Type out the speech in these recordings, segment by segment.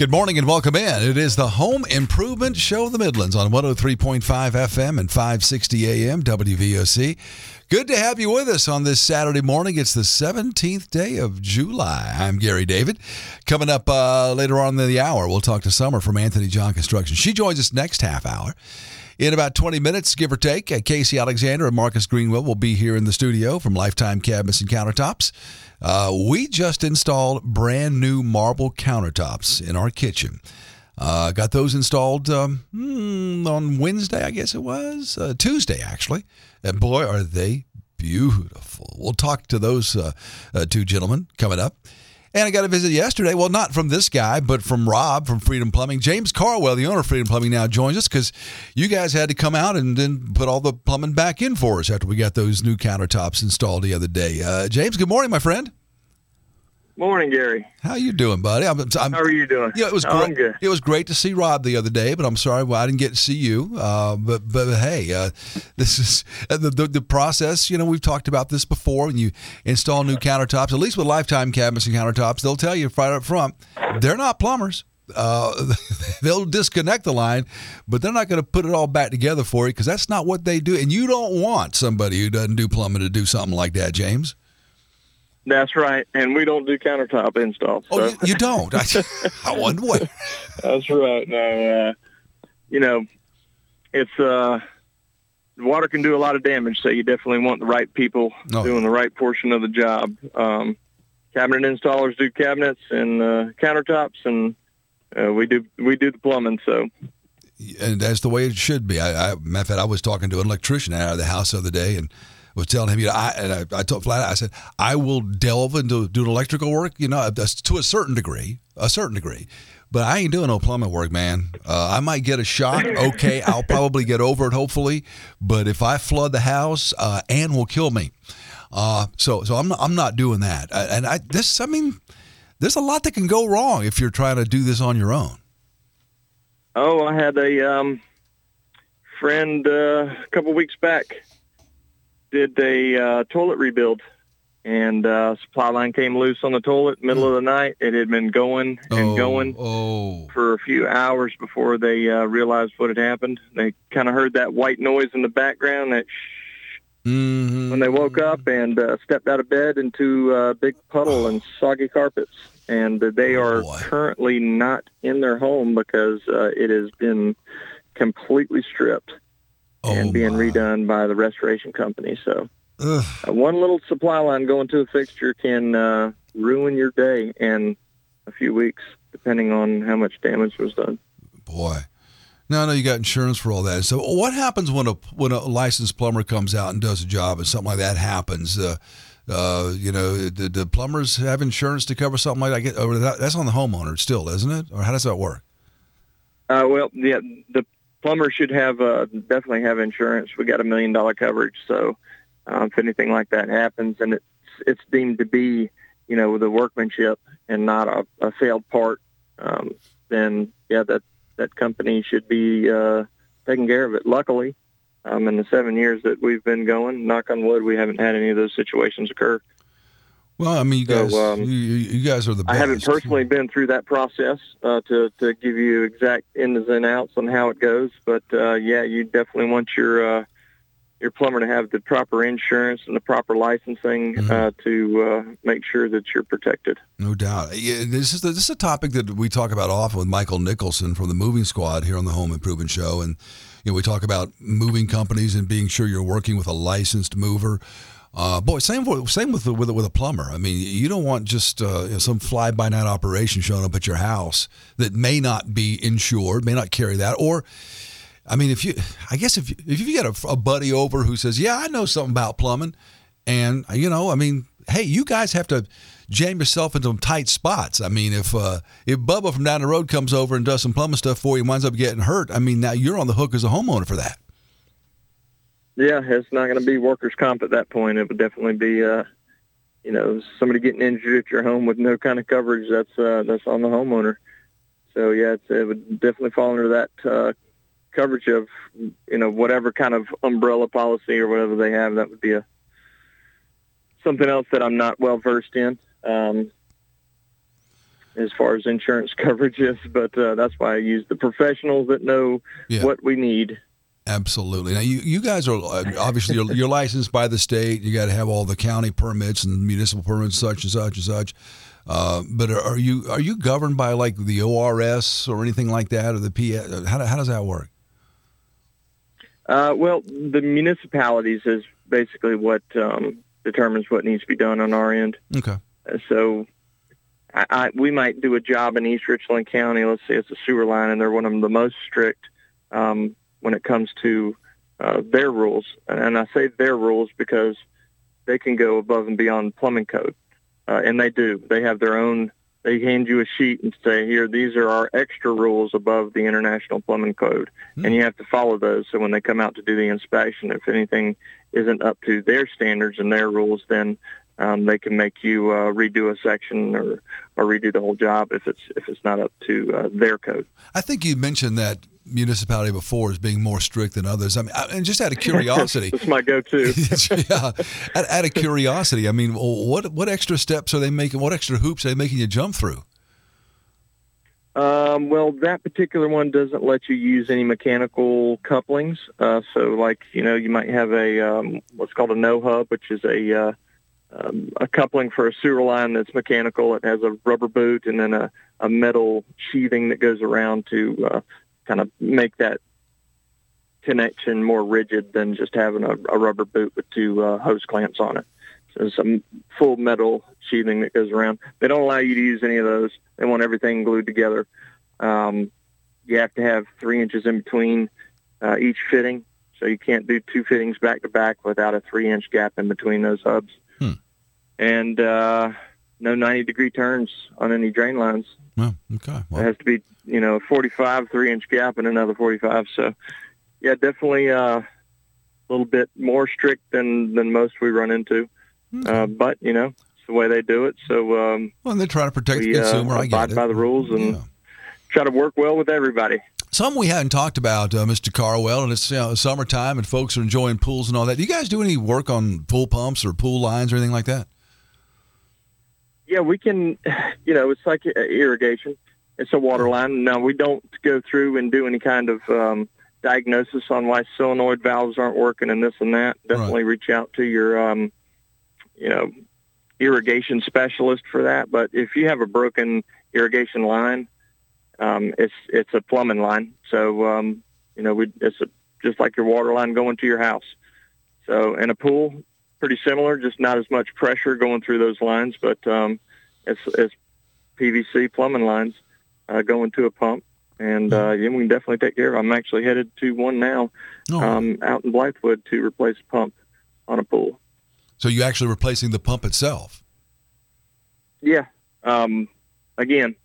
Good morning and welcome in. It is the Home Improvement Show of the Midlands on 103.5 FM and 560 AM WVOC. Good to have you with us on this Saturday morning. It's the 17th day of July. I'm Gary David. Coming up uh, later on in the hour, we'll talk to Summer from Anthony John Construction. She joins us next half hour. In about 20 minutes, give or take, uh, Casey Alexander and Marcus Greenwell will be here in the studio from Lifetime Cabinets and Countertops. Uh, we just installed brand new marble countertops in our kitchen. Uh, got those installed um, hmm, on Wednesday, I guess it was uh, Tuesday, actually. And boy, are they beautiful. We'll talk to those uh, uh, two gentlemen coming up. And I got a visit yesterday. Well, not from this guy, but from Rob from Freedom Plumbing. James Carwell, the owner of Freedom Plumbing, now joins us because you guys had to come out and then put all the plumbing back in for us after we got those new countertops installed the other day. Uh, James, good morning, my friend. Morning, Gary. How you doing, buddy? I'm, I'm, How are you doing? Yeah, it was Oh, great. It was great to see Rob the other day, but I'm sorry well, I didn't get to see you. Uh, but but hey, uh, this is uh, the, the the process. You know, we've talked about this before. When you install new countertops, at least with Lifetime cabinets and countertops, they'll tell you right up front they're not plumbers. Uh, they'll disconnect the line, but they're not going to put it all back together for you because that's not what they do. And you don't want somebody who doesn't do plumbing to do something like that, James. That's right. And we don't do countertop installs. Oh, you, you don't. I, I wonder what. That's right. No, uh, you know, it's uh, water can do a lot of damage, so you definitely want the right people Oh. doing the right portion of the job. Um, cabinet installers do cabinets and uh, countertops, and uh, we do we do the plumbing. So and that's the way it should be. I, I matter of fact, I was talking to an electrician out of the house the other day and was telling him, you know, I and I, I told flat, out, I said, I will delve into doing electrical work, you know, to a certain degree, a certain degree, but I ain't doing no plumbing work, man. Uh, I might get a shock. Okay, I'll probably get over it, hopefully, but if I flood the house, uh, Ann will kill me. Uh, so, so I'm not, I'm not doing that. Uh, And I this, I mean, there's a lot that can go wrong if you're trying to do this on your own. Oh, I had a um, friend uh, a couple weeks back did a uh, toilet rebuild, and uh, supply line came loose on the toilet middle of the night. It had been going and oh, going Oh. for a few hours before they uh, realized what had happened. They kind of heard that white noise in the background that Mm-hmm. when they woke up and uh, stepped out of bed into a big puddle and soggy carpets. And uh, they are Boy. currently not in their home because uh, it has been completely stripped and being Oh, my. redone by the restoration company. So uh, one little supply line going to a fixture can uh, ruin your day in a few weeks, depending on how much damage was done. boy. Now I know you got insurance for all that. So, what happens when a when a licensed plumber comes out and does a job and something like that happens? Uh, uh, you know, do, do plumbers have insurance to cover something like that? Or that? That's on the homeowner still, isn't it? Or how does that work? Uh, well, yeah, the plumber should have uh, definitely have insurance. We got a million dollar coverage, so uh, if anything like that happens, and it's it's deemed to be, you know, the workmanship and not a, a failed part, um, then yeah, that that company should be uh, taking care of it. Luckily, um, in the seven years that we've been going, knock on wood, we haven't had any of those situations occur. Well, I mean, you So, guys, um, you, you guys are the Best. I haven't personally been through that process uh, to to give you exact ins and outs on how it goes, but uh, yeah, you definitely want your uh, your plumber to have the proper insurance and the proper licensing Mhm. uh, to uh, make sure that you're protected. No doubt. Yeah, this is this is a topic that we talk about often with Michael Nicholson from the Moving Squad here on the Home Improvement Show, and you know we talk about moving companies and being sure you're working with a licensed mover. Uh, boy, same for, same with with with a plumber. I mean, you don't want just uh, you know, some fly by night operation showing up at your house that may not be insured, may not carry that, or I mean, if you, I guess if you, if you get a, a buddy over who says, "Yeah, I know something about plumbing," and you know, I mean, hey, you guys have to jam yourself into some tight spots. I mean, if uh, if Bubba from down the road comes over and does some plumbing stuff for you and winds up getting hurt, I mean, now you're on the hook as a homeowner for that. Yeah, it's not going to be workers' comp at that point. It would definitely be, uh, you know, somebody getting injured at your home with no kind of coverage. That's uh, that's on the homeowner. So yeah, it would definitely fall under that uh, coverage of, you know, whatever kind of umbrella policy or whatever they have. That would be a something else that I'm not well versed in. Um, as far as insurance coverage is, but uh, that's why I use the professionals that know yeah. what we need Absolutely. Now, you, you guys are uh, obviously you're, you're licensed by the state. You got to have all the county permits and municipal permits, such and such and such. Uh, but are you are you governed by like the ORS or anything like that, or the PA? How, how does that work? Uh, well, the municipalities is basically what um, determines what needs to be done on our end. Okay. Uh, so, I, I, we might do a job in East Richland County. Let's say it's a sewer line, and they're one of the most strict. Um, when it comes to uh, their rules. And I say their rules because they can go above and beyond plumbing code, uh, and they do. They have their own. They hand you a sheet and say, "Here, these are our extra rules above the international plumbing code," mm. and you have to follow those. So when they come out to do the inspection, if anything isn't up to their standards and their rules, then um, they can make you uh, redo a section or, or redo the whole job if it's if it's not up to uh, their code. I think you mentioned that municipality before as being more strict than others. I mean, and just out of curiosity, that's my go-to. yeah, out, out, of curiosity, I mean, what what extra steps are they making? What extra hoops are they making you jump through? Um, well, that particular one doesn't let you use any mechanical couplings. Uh, so, like you know, you might have a um, what's called a no hub, which is a uh, um, a coupling for a sewer line that's mechanical. It has a rubber boot and then a, a metal sheathing that goes around to uh, kind of make that connection more rigid than just having a, a rubber boot with two uh, hose clamps on it. So some full metal sheathing that goes around. They don't allow you to use any of those. They want everything glued together. Um, you have to have three inches in between uh, each fitting, so you can't do two fittings back to back without a three inch gap in between those hubs. Hmm. And uh, no 90 degree turns on any drain lines. Well, okay. Well. It has to be, you know, 45, three inch gap and another 45. So, yeah, definitely uh, a little bit more strict than, than most we run into. Okay. Uh, but, you know, it's the way they do it. So, um, well, they're trying to protect we, the consumer. Uh, I abide by the rules and yeah. try to work well with everybody. Some we hadn't talked about, uh, Mr. Carwell, and it's you know, summertime and folks are enjoying pools and all that. Do you guys do any work on pool pumps or pool lines or anything like that? Yeah, we can. You know, it's like irrigation. It's a water line. Now we don't go through and do any kind of um, diagnosis on why solenoid valves aren't working and this and that. Definitely right. reach out to your, um, you know, irrigation specialist for that. But if you have a broken irrigation line, um, it's it's a plumbing line. So um, you know, we, it's a, just like your water line going to your house. So in a pool, pretty similar, just not as much pressure going through those lines, but um, it's, it's PVC plumbing lines uh, going to a pump. And uh, yeah, we can definitely take care of. I'm actually headed to one now, oh. um, out in Blythewood to replace a pump on a pool. So you actually replacing the pump itself? Yeah. Um, again,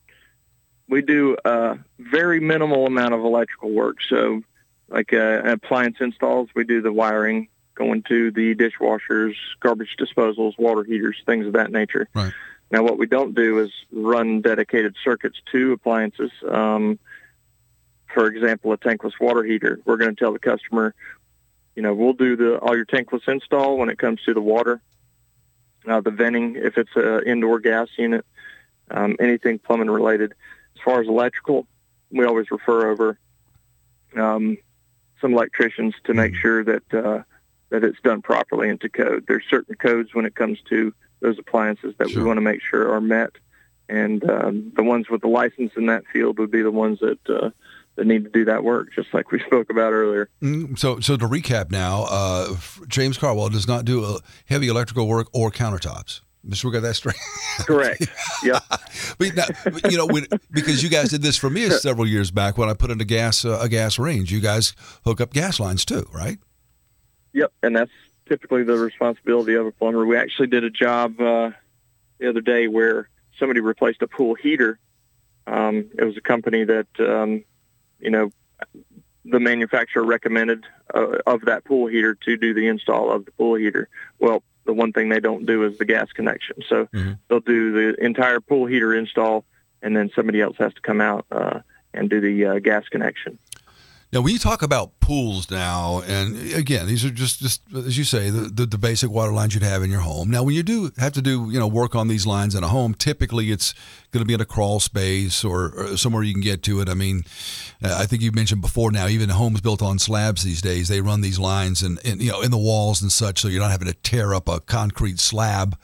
we do a very minimal amount of electrical work. So, like uh, appliance installs, we do the wiring, going to the dishwashers, garbage disposals, water heaters, things of that nature. Right. Now, what we don't do is run dedicated circuits to appliances. Um, for example, a tankless water heater. We're going to tell the customer, you know, we'll do the all your tankless install when it comes to the water, uh, the venting if it's an indoor gas unit, um, anything plumbing related. As far as electrical, we always refer over um, some electricians to make mm-hmm. sure that uh, that it's done properly into code. There's certain codes when it comes to those appliances that sure. we want to make sure are met, and um, the ones with the license in that field would be the ones that uh, that need to do that work, just like we spoke about earlier. Mm, so, so to recap now, uh, James Carwell does not do uh, heavy electrical work or countertops. Mr. we got that straight. Correct. Yeah. but, now, you know, when, because you guys did this for me several years back when I put in a gas uh, a gas range. You guys hook up gas lines too, right? Yep, and that's typically the responsibility of a plumber. We actually did a job uh, the other day where somebody replaced a pool heater. Um, it was a company that um, you know the manufacturer recommended uh, of that pool heater to do the install of the pool heater. Well, the one thing they don't do is the gas connection. So mm-hmm. they'll do the entire pool heater install, and then somebody else has to come out uh, and do the uh, gas connection. Now, when you talk about pools now, and again, these are just, just as you say, the, the, the, basic water lines you'd have in your home. Now, when you do have to do, you know, work on these lines in a home, typically it's going to be in a crawl space or, or, somewhere you can get to it. I mean, uh, I think you mentioned before now, even homes built on slabs these days, they run these lines and, you know, in the walls and such, so you're not having to tear up a concrete slab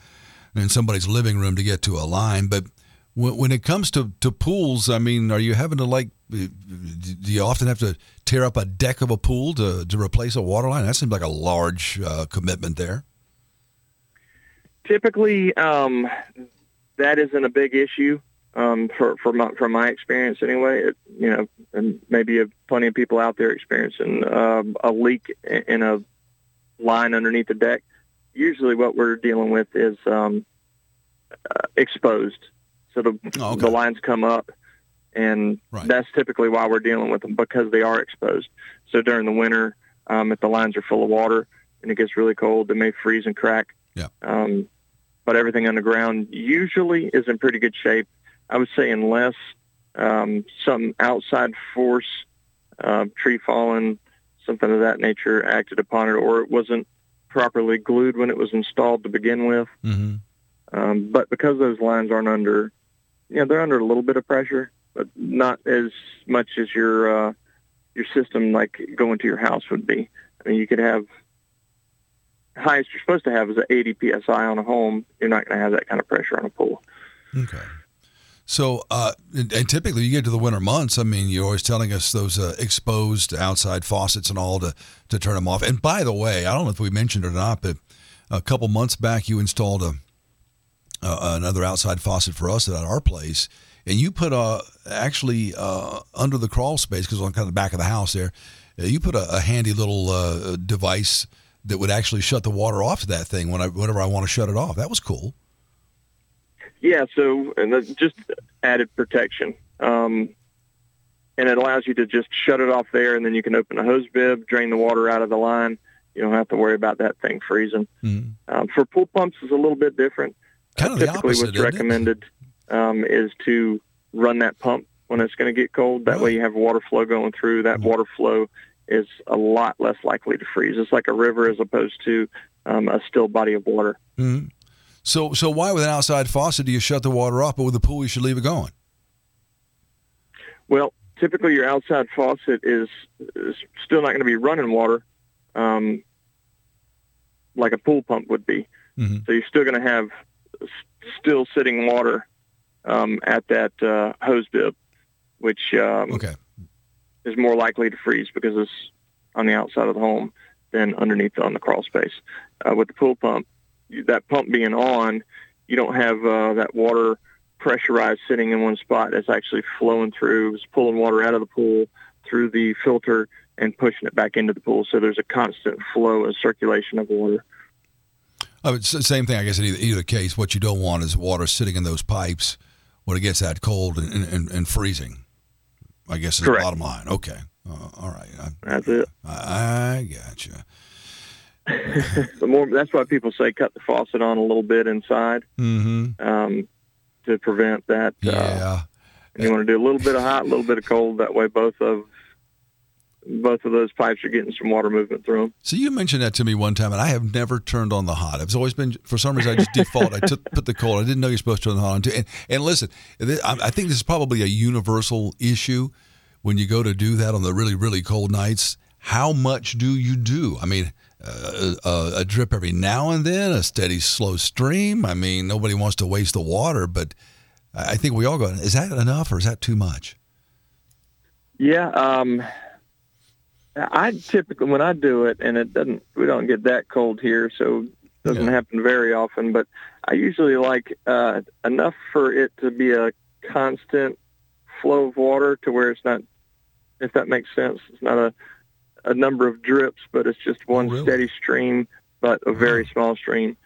in somebody's living room to get to a line. But when, when it comes to, to pools, I mean, are you having to like do you often have to tear up a deck of a pool to, to replace a water line? That seems like a large uh, commitment there. Typically, um, that isn't a big issue um, for, for my, from my experience anyway. It, you know, and maybe have plenty of people out there experiencing um, a leak in a line underneath the deck. Usually, what we're dealing with is um, uh, exposed. So the, oh, okay. the lines come up and right. that's typically why we're dealing with them because they are exposed. So during the winter, um, if the lines are full of water and it gets really cold, they may freeze and crack. Yeah. Um, but everything underground usually is in pretty good shape. I would say unless um, some outside force, uh, tree falling, something of that nature acted upon it, or it wasn't properly glued when it was installed to begin with. Mm-hmm. Um, but because those lines aren't under, you know, they're under a little bit of pressure but not as much as your uh, your system like going to your house would be. I mean, you could have highest you're supposed to have is an 80 psi on a home. You're not going to have that kind of pressure on a pool. Okay. So, uh, and, and, typically you get to the winter months. I mean, you're always telling us those uh, exposed outside faucets and all to, to turn them off. And by the way, I don't know if we mentioned it or not, but a couple months back you installed a uh, another outside faucet for us at our place and you put a actually uh, under the crawl space because on kind of the back of the house there, uh, you put a, a handy little uh, device that would actually shut the water off to that thing when I whenever I want to shut it off. That was cool. Yeah, so and that's just added protection. Um, and it allows you to just shut it off there, and then you can open the hose bib, drain the water out of the line. You don't have to worry about that thing freezing. Mm-hmm. Um, for pool pumps, is a little bit different. Kind uh, of typically, opposite, what's recommended um, is to run that pump when it's going to get cold. That way you have water flow going through. That mm-hmm. water flow is a lot less likely to freeze. It's like a river as opposed to um, a still body of water. Mm-hmm. So, so why with an outside faucet do you shut the water off, but with a pool you should leave it going? Well, typically your outside faucet is, is still not going to be running water um, like a pool pump would be. Mm-hmm. So you're still going to have still sitting water um, at that uh, hose bib, which um, okay. is more likely to freeze because it's on the outside of the home than underneath on the crawl space. Uh, with the pool pump, that pump being on, you don't have uh, that water pressurized sitting in one spot. It's actually flowing through, it's pulling water out of the pool through the filter and pushing it back into the pool. So there's a constant flow and circulation of water. Oh, it's same thing, I guess, in either, either case. What you don't want is water sitting in those pipes when it gets that cold and, and, and freezing. I guess is Correct. the bottom line. Okay. Uh, all right. I, that's it. I, I gotcha. the more that's why people say cut the faucet on a little bit inside mm-hmm. um, to prevent that. Uh, yeah. You want to do a little bit of hot, a little bit of cold. That way, both of both of those pipes are getting some water movement through them. So you mentioned that to me one time, and I have never turned on the hot. It's always been for some reason I just default. I took, put the cold. I didn't know you're supposed to turn the hot on too. And, and listen, I think this is probably a universal issue when you go to do that on the really really cold nights. How much do you do? I mean. Uh, a, a drip every now and then, a steady, slow stream. I mean, nobody wants to waste the water, but I think we all go. Is that enough, or is that too much? Yeah, um, I typically when I do it, and it doesn't, we don't get that cold here, so it doesn't Yeah. happen very often. But I usually like uh, enough for it to be a constant flow of water to where it's not, if that makes sense. It's not a a number of drips, but it's just one really? steady stream, but a very small stream.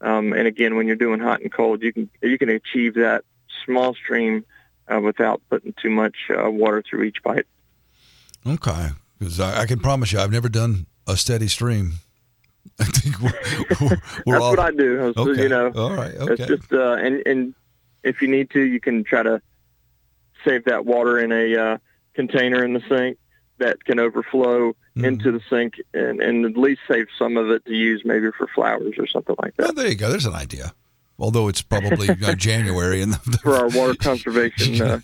Um, and again, when you're doing hot and cold, you can you can achieve that small stream uh, without putting too much uh, water through each pipe. Okay, because I, I can promise you, I've never done a steady stream. I think we're, we're, we're That's all what I do. So, okay. You know, all right. Okay. it's just uh, and and if you need to, you can try to save that water in a uh, container in the sink that can overflow Mm-hmm. into the sink and, and at least save some of it to use maybe for flowers or something like Well, that there you go. There's an idea. Although it's probably uh, January and the, for our water conservation uh,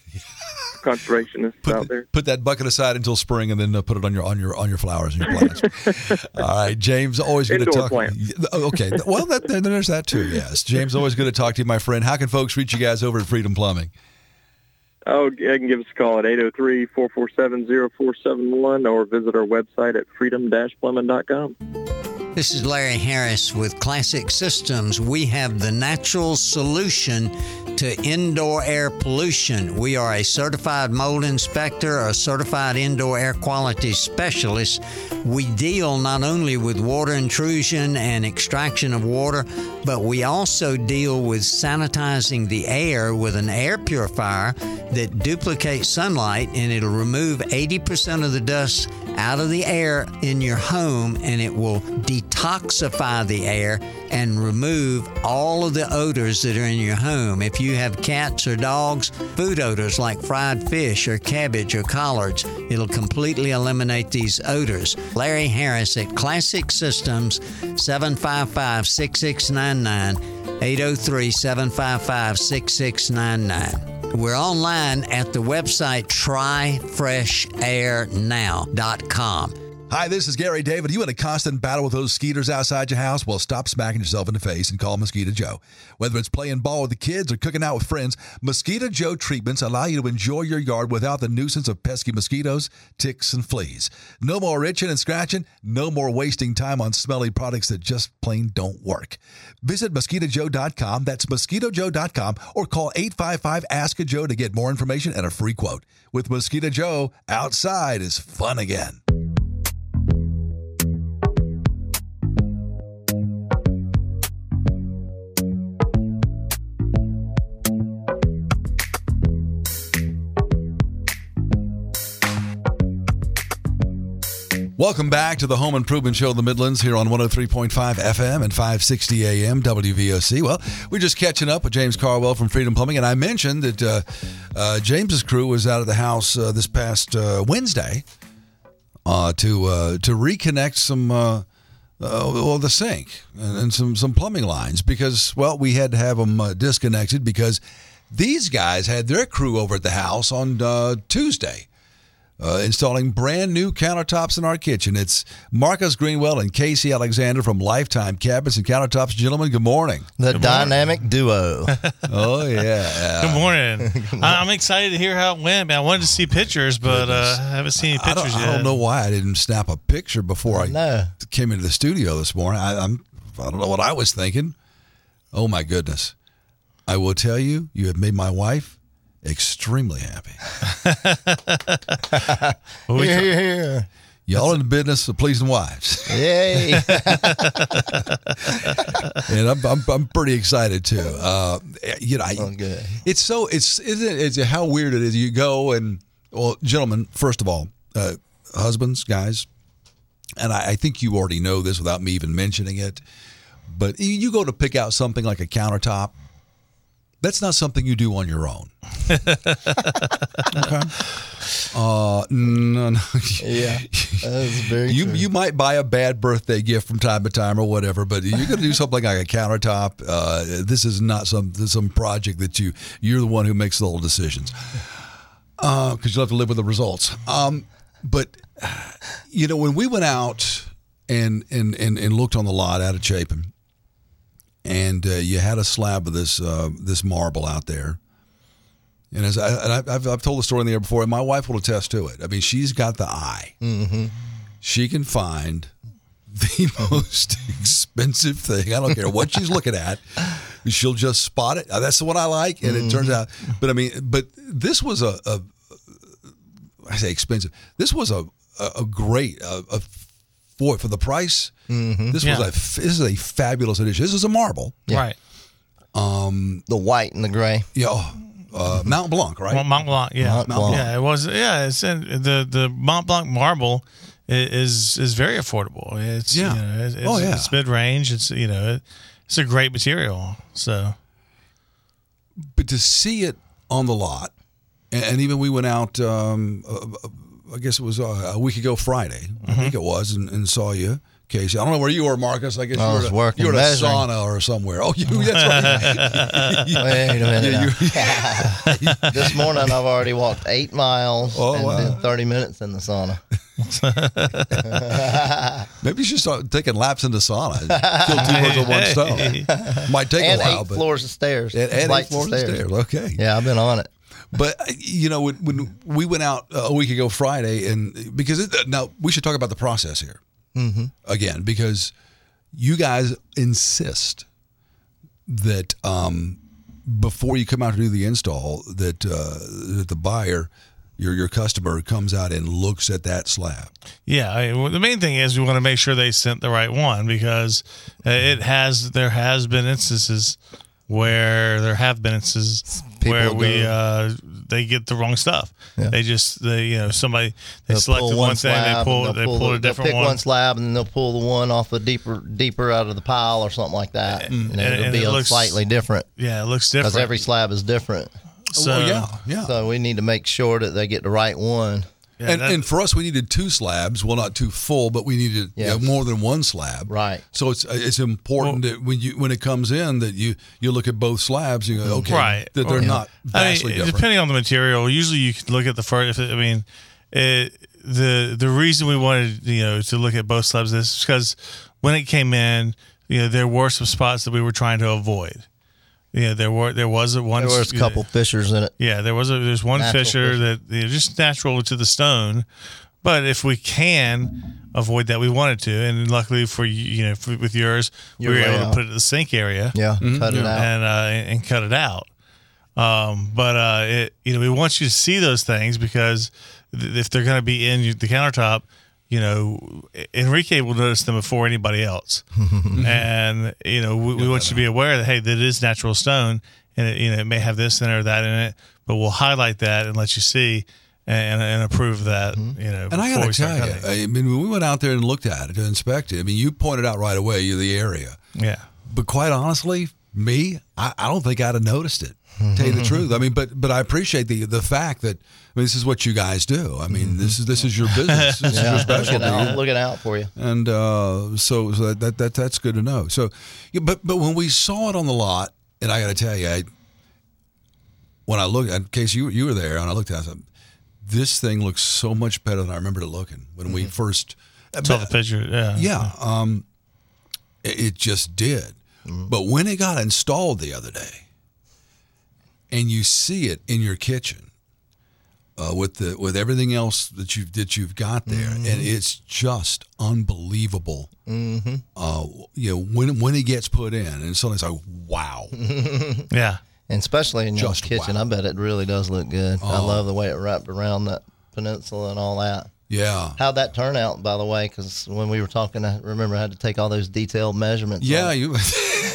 conservationists out put, there. put that bucket aside until spring, and then uh, put it on your on your on your flowers and your plants. All right, James. Always good to talk. plants. Okay. Well, that, then there's that too. Yes, James. Always good to talk to you, my friend. How can folks reach you guys over at Freedom Plumbing? Oh, you can give us a call at 803-447-0471 or visit our website at freedom-plumbing.com. This is Larry Harris with Classic Systems. We have the natural solution to indoor air pollution. We are a certified mold inspector, a certified indoor air quality specialist. We deal not only with water intrusion and extraction of water, but we also deal with sanitizing the air with an air purifier that duplicates sunlight and it'll remove 80% of the dust out of the air in your home and it will detoxify the air and remove all of the odors that are in your home. If you have cats or dogs, food odors like fried fish or cabbage or collards, it'll completely eliminate these odors. Larry Harris at Classic Systems, 755 6699, 803 755 6699. We're online at the website tryfreshairnow.com. Hi, this is Gary David. you in a constant battle with those skeeters outside your house? Well, stop smacking yourself in the face and call Mosquito Joe. Whether it's playing ball with the kids or cooking out with friends, Mosquito Joe treatments allow you to enjoy your yard without the nuisance of pesky mosquitoes, ticks, and fleas. No more itching and scratching, no more wasting time on smelly products that just plain don't work. Visit mosquitojoe.com, that's mosquitojoe.com, or call 855 Ask a Joe to get more information and a free quote. With Mosquito Joe, outside is fun again. Welcome back to the Home Improvement Show of the Midlands here on 103.5 FM and 560 AM WVOC. Well, we're just catching up with James Carwell from Freedom Plumbing, and I mentioned that uh, uh, James's crew was out of the house uh, this past uh, Wednesday uh, to uh, to reconnect some well the sink and, and some some plumbing lines because well we had to have them disconnected because these guys had their crew over at the house on Tuesday uh, installing brand new countertops in our kitchen. It's Marcus Greenwell and Casey Alexander from Lifetime Cabinets and Countertops. Gentlemen, good morning. The dynamic duo. Oh yeah. Good morning. I- I'm excited to hear how it went. Man, I wanted to see pictures, but uh, I haven't seen any pictures I yet. don't know why I didn't snap a picture before I No. came into the studio this morning. I, I'm I don't know what I was thinking. Oh my goodness! I will tell you, you have made my wife extremely happy. We Here, ta- here, here. Y'all in the business of pleasing wives, Yay. and I'm, I'm I'm pretty excited too. Uh, you know, I, Oh, good. It's so it's isn't it, it's how weird it is. You go and well, gentlemen, first of all, uh, husbands, guys, and I, I think you already know this without me even mentioning it. But you go to pick out something like a countertop. That's not something you do on your own. okay. Uh, no, no. Yeah. That is very You true. you might buy a bad birthday gift from time to time or whatever, but you're going to do something like a countertop. Uh, this is not some some project that you you're the one who makes all the decisions because you'll have to live with the results. Um, but you know when we went out and and and, and looked on the lot out of Chapin, and uh, you had a slab of this uh, this marble out there. And as I, and I, I've, I've told the story in the air before, and my wife will attest to it. I mean, she's got the eye. Mm-hmm. She can find the most expensive thing. I don't care what she's looking at. She'll just spot it. Uh, That's what I like, and it turns out. But I mean, but this was a, a I say expensive. This was a a, a great a, a for for the price. This Yeah. was a f- this is a fabulous edition. This is a marble. Right. Um, The white and the gray. Yeah, oh, uh, Mount Blanc, right? Well, Mont Blanc, yeah, Mont Blanc. yeah, it was, yeah. It's in, the the Mont Blanc marble i- is is very affordable. It's Yeah. you know, it's, Oh, yeah. it's mid range. It's you know, it's a great material. So but to see it on the lot, and, and even we went out. Um, I guess it was uh, a week ago Friday. I Mm-hmm. think it was, and, and saw you, Casey. I don't know where you were, Marcus. I guess I you were at working You were at a sauna or somewhere. Oh, you. That's right. Wait a minute. Yeah, now. this morning I've already walked eight miles Oh, and wow. did 30 minutes in the sauna. Maybe you should start taking laps in the sauna. Kill two birds with one stone. Might take and a while, eight but floors of stairs. and, and eight floors of stairs. Okay. Yeah, I've been on it. But uh, you know, when, when we went out uh, a week ago Friday, and because it, now we should talk about the process here Mm-hmm. again, because you guys insist that um, before you come out to do the install, that uh, that the buyer, your your customer, comes out and looks at that slab. yeah, I, well, the main thing is we want to make sure they sent the right one because uh, it has there has been instances where there have been instances where we go- uh, they get the wrong stuff. Yeah. They just they you know somebody they They'll one, thing they pull and they they'll pulled the- a different they'll pick one. one slab and then they'll pull the one off the deeper deeper out of the pile or something like that. and, and- it'll and be it a looks- slightly different Yeah, it looks different because every slab is different. so well, yeah, yeah. So we need to make sure that they get the right one. Yeah, and, and for us, we needed two slabs. Well, not two full, but we needed you know, more than one slab. Right. So it's uh, it's important that when you when it comes in that you you look at both slabs. You go mm-hmm. okay, Right. that they're Or- not I mean, different. depending on the material, usually you can look at the first. If it, I mean, it, the the reason we wanted you know to look at both slabs is because when it came in, you know, there were some spots that we were trying to avoid. Yeah, there were there was a one. There was a couple fissures in it. Yeah, there was a there's one Natural fissure fissure. that you know, just natural to the stone, but if we can avoid that, we wanted to, and luckily for you, you know, for, with yours, Your we were able to put it in the sink area Yeah, cut it out. and uh, and cut it out. Um, but uh, it you know we want you to see those things because th- if they're going to be in the countertop, you know Enrique will notice them before anybody else, and you know we, we want you to be aware that hey, that is natural stone, and it, you know it may have this in it or that in it, but we'll highlight that and let you see and, and approve that. Mm-hmm. You know, And I got to start tell you. I mean, when we went out there and looked at it to inspect it, I mean, you pointed out right away you the area, yeah. but quite honestly, me, I, I don't think I'd have noticed it. Tell you the truth, I mean, but but I appreciate the the fact that I mean, this is what you guys do. I mean, this is this is your business, this is Yeah, your looking out, looking out for you. and uh, so, so that, that that that's good to know. So, yeah, but but when we saw it on the lot, and I got to tell you, I, when I looked, in case you you were there, and I looked at it, I said, this thing looks so much better than I remembered it looking when we first. Saw the picture. Yeah. Yeah, um, it, it just did. But when it got installed the other day, and you see it in your kitchen, uh, with the with everything else that you've that you've got there, and it's just unbelievable. Mm-hmm. Uh, you know when when it gets put in, and suddenly it's like, wow. Yeah. And especially in your kitchen, wow. I bet it really does look good. I Oh. love the way it wrapped around that peninsula and all that. yeah, How'd that turn out, by the way? Because when we were talking, I remember I had to take all those detailed measurements. yeah. on You,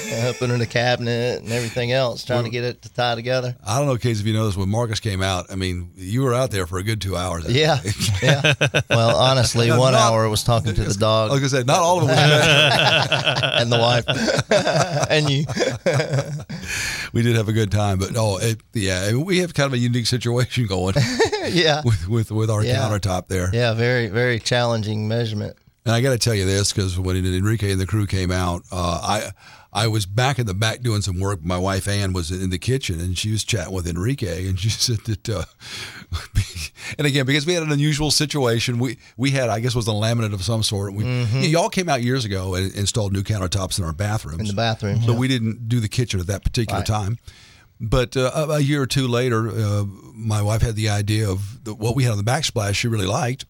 in the cabinet and everything else, trying to get it to tie together. I don't know, Case, if you know this. When Marcus came out, I mean, you were out there for a good two hours. Yeah, yeah. Well, honestly, one not- hour was talking to the dog Like I said, not all of it was and the wife and you. we did have a good time, but oh, it, yeah, we have kind of a unique situation going yeah, with with with our Yeah. countertop there. yeah. Very, very challenging measurement. And I got to tell you this because when Enrique and the crew came out, uh, I I was back in the back doing some work. My wife Ann was in the kitchen and she was chatting with Enrique, and she said that. Uh, and again, because we had an unusual situation, we we had I guess was a laminate of some sort. We y'all came out years ago and installed new countertops in our bathrooms In the bathrooms, but yeah. we didn't do the kitchen at that particular Right. time. But uh, a a year or two later, uh, my wife had the idea of the, what we had on the backsplash. She really liked.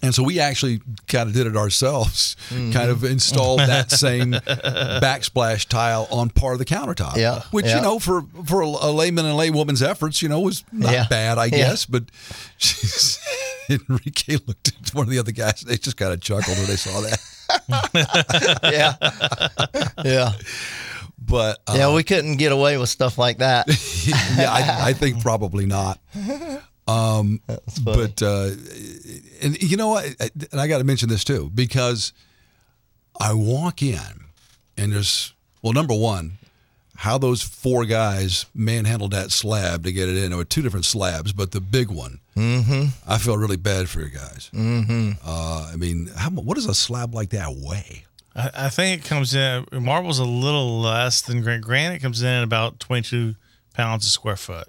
And so we actually kind of did it ourselves, Mm-hmm. kind of installed that same backsplash tile on part of the countertop. Yeah, Which, yeah. you know, for, for a layman and laywoman's efforts, you know, was not Yeah. bad, I guess. But Enrique looked at one of the other guys. They just kind of chuckled when they saw that. yeah, yeah, But uh, yeah. We couldn't get away with stuff like that. yeah, I, I think probably not. Um, but uh, and you know what? And I got to mention this too because I walk in and there's well, number one, how those four guys manhandled that slab to get it in. There were two different slabs, but the big one. Mm-hmm. I feel really bad for you guys. Mm-hmm. Uh, I mean, how, what does a slab like that weigh? I, I think it comes in. Marble's a little less than granite. Granite comes in at about twenty-two pounds a square foot.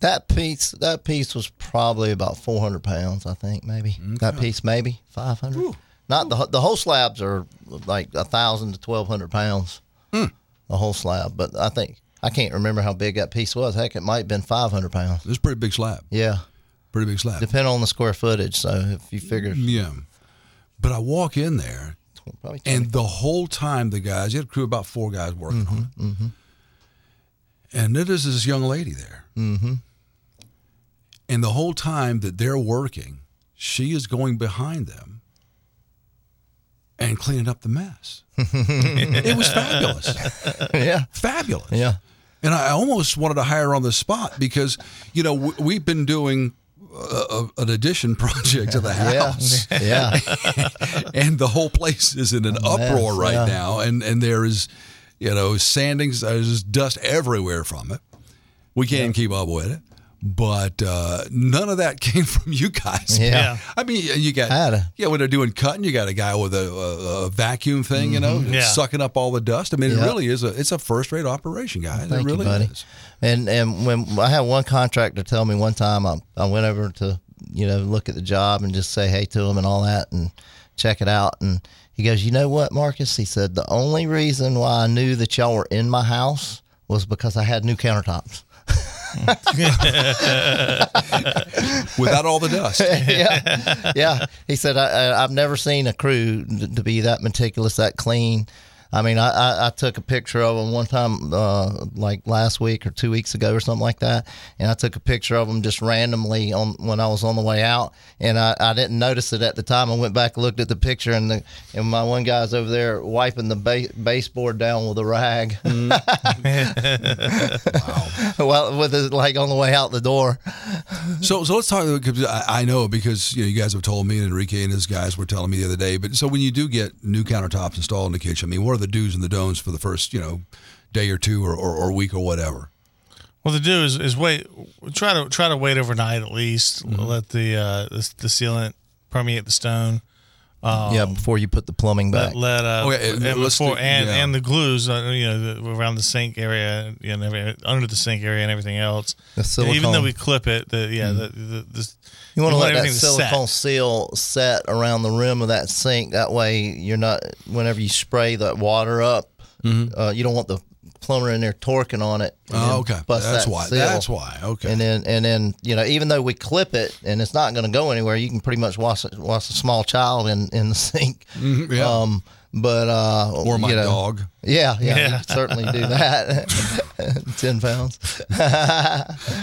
That piece, that piece was probably about four hundred pounds. I think maybe that piece maybe five hundred. Not the the whole slabs are like a thousand to twelve hundred pounds. Hmm. The whole slab, but I think I can't remember how big that piece was. Heck, it might have been five hundred pounds. It's a pretty big slab. Yeah, Pretty big slab. depending on the square footage. So if you figure, Yeah. But I walk in there probably And the whole time, the guys, you had a crew about four guys working on mm-hmm, it. Mm-hmm. And there is this young lady there. Mm-hmm. And the whole time that they're working, she is going behind them and cleaning up the mess. it was fabulous. yeah, Fabulous. yeah, And I almost wanted to hire her on the spot because, you know, w- we've been doing a, a, an addition project to the house yeah. and the whole place is in an uproar right yeah. now and and there is you know sandings there's dust everywhere from it we can't even keep up with it but uh, none of that came from you guys Yeah. Yeah. i mean you got a- yeah when they're doing cutting you got a guy with a, a, a vacuum thing you know Yeah. sucking up all the dust i mean it really is a it's a first rate operation guys it Thank really you, buddy. is And and when I had one contractor tell me one time, I, I went over to you know look at the job and just say hey to him and all that and check it out. And he goes, you know what, Marcus? He said the only reason why I knew that y'all were in my house was because I had new countertops. without all the dust yeah, yeah. He said I, I've never seen a crew to be that meticulous, that clean. I mean, I, I, I took a picture of them one time, uh, like last week or two weeks ago or something like that, and I took a picture of them just randomly on when I was on the way out, and I, I didn't notice it at the time. I went back and looked at the picture, and the and my one guy's over there wiping the ba- baseboard down with a rag, Wow. well, with it like on the way out the door. So, so let's talk. Because I, I know because you know you guys have told me, and Enrique and his guys were telling me the other day. But so when you do get new countertops installed in the kitchen, I mean, what are the do's and the don'ts for the first you know day or two or, or, or week or whatever? Well, to do is, is wait. Try to try to wait overnight at least. Let the, uh, the the sealant permeate the stone. Yeah, before you put the plumbing back. Let, let uh, Okay, and, let's before, do- and yeah. and the glues, uh, you know, the, around the sink area, you know, under the sink area and everything else. The And even though we clip it, the yeah, the, the, the You want to let that everything to set. silicone seal set around the rim of that sink. That way, you're not whenever you spray that water up. Uh, you don't want the plumber in there torquing on it. Oh, okay, that's that why. seal. That's why. Okay. And then and then you know even though we clip it and it's not going to go anywhere, you can pretty much wash wash a small child in in the sink. Mhm, yeah. Um, but uh, or my you know, dog. Yeah, yeah, Yeah. you can certainly do that. Ten pounds.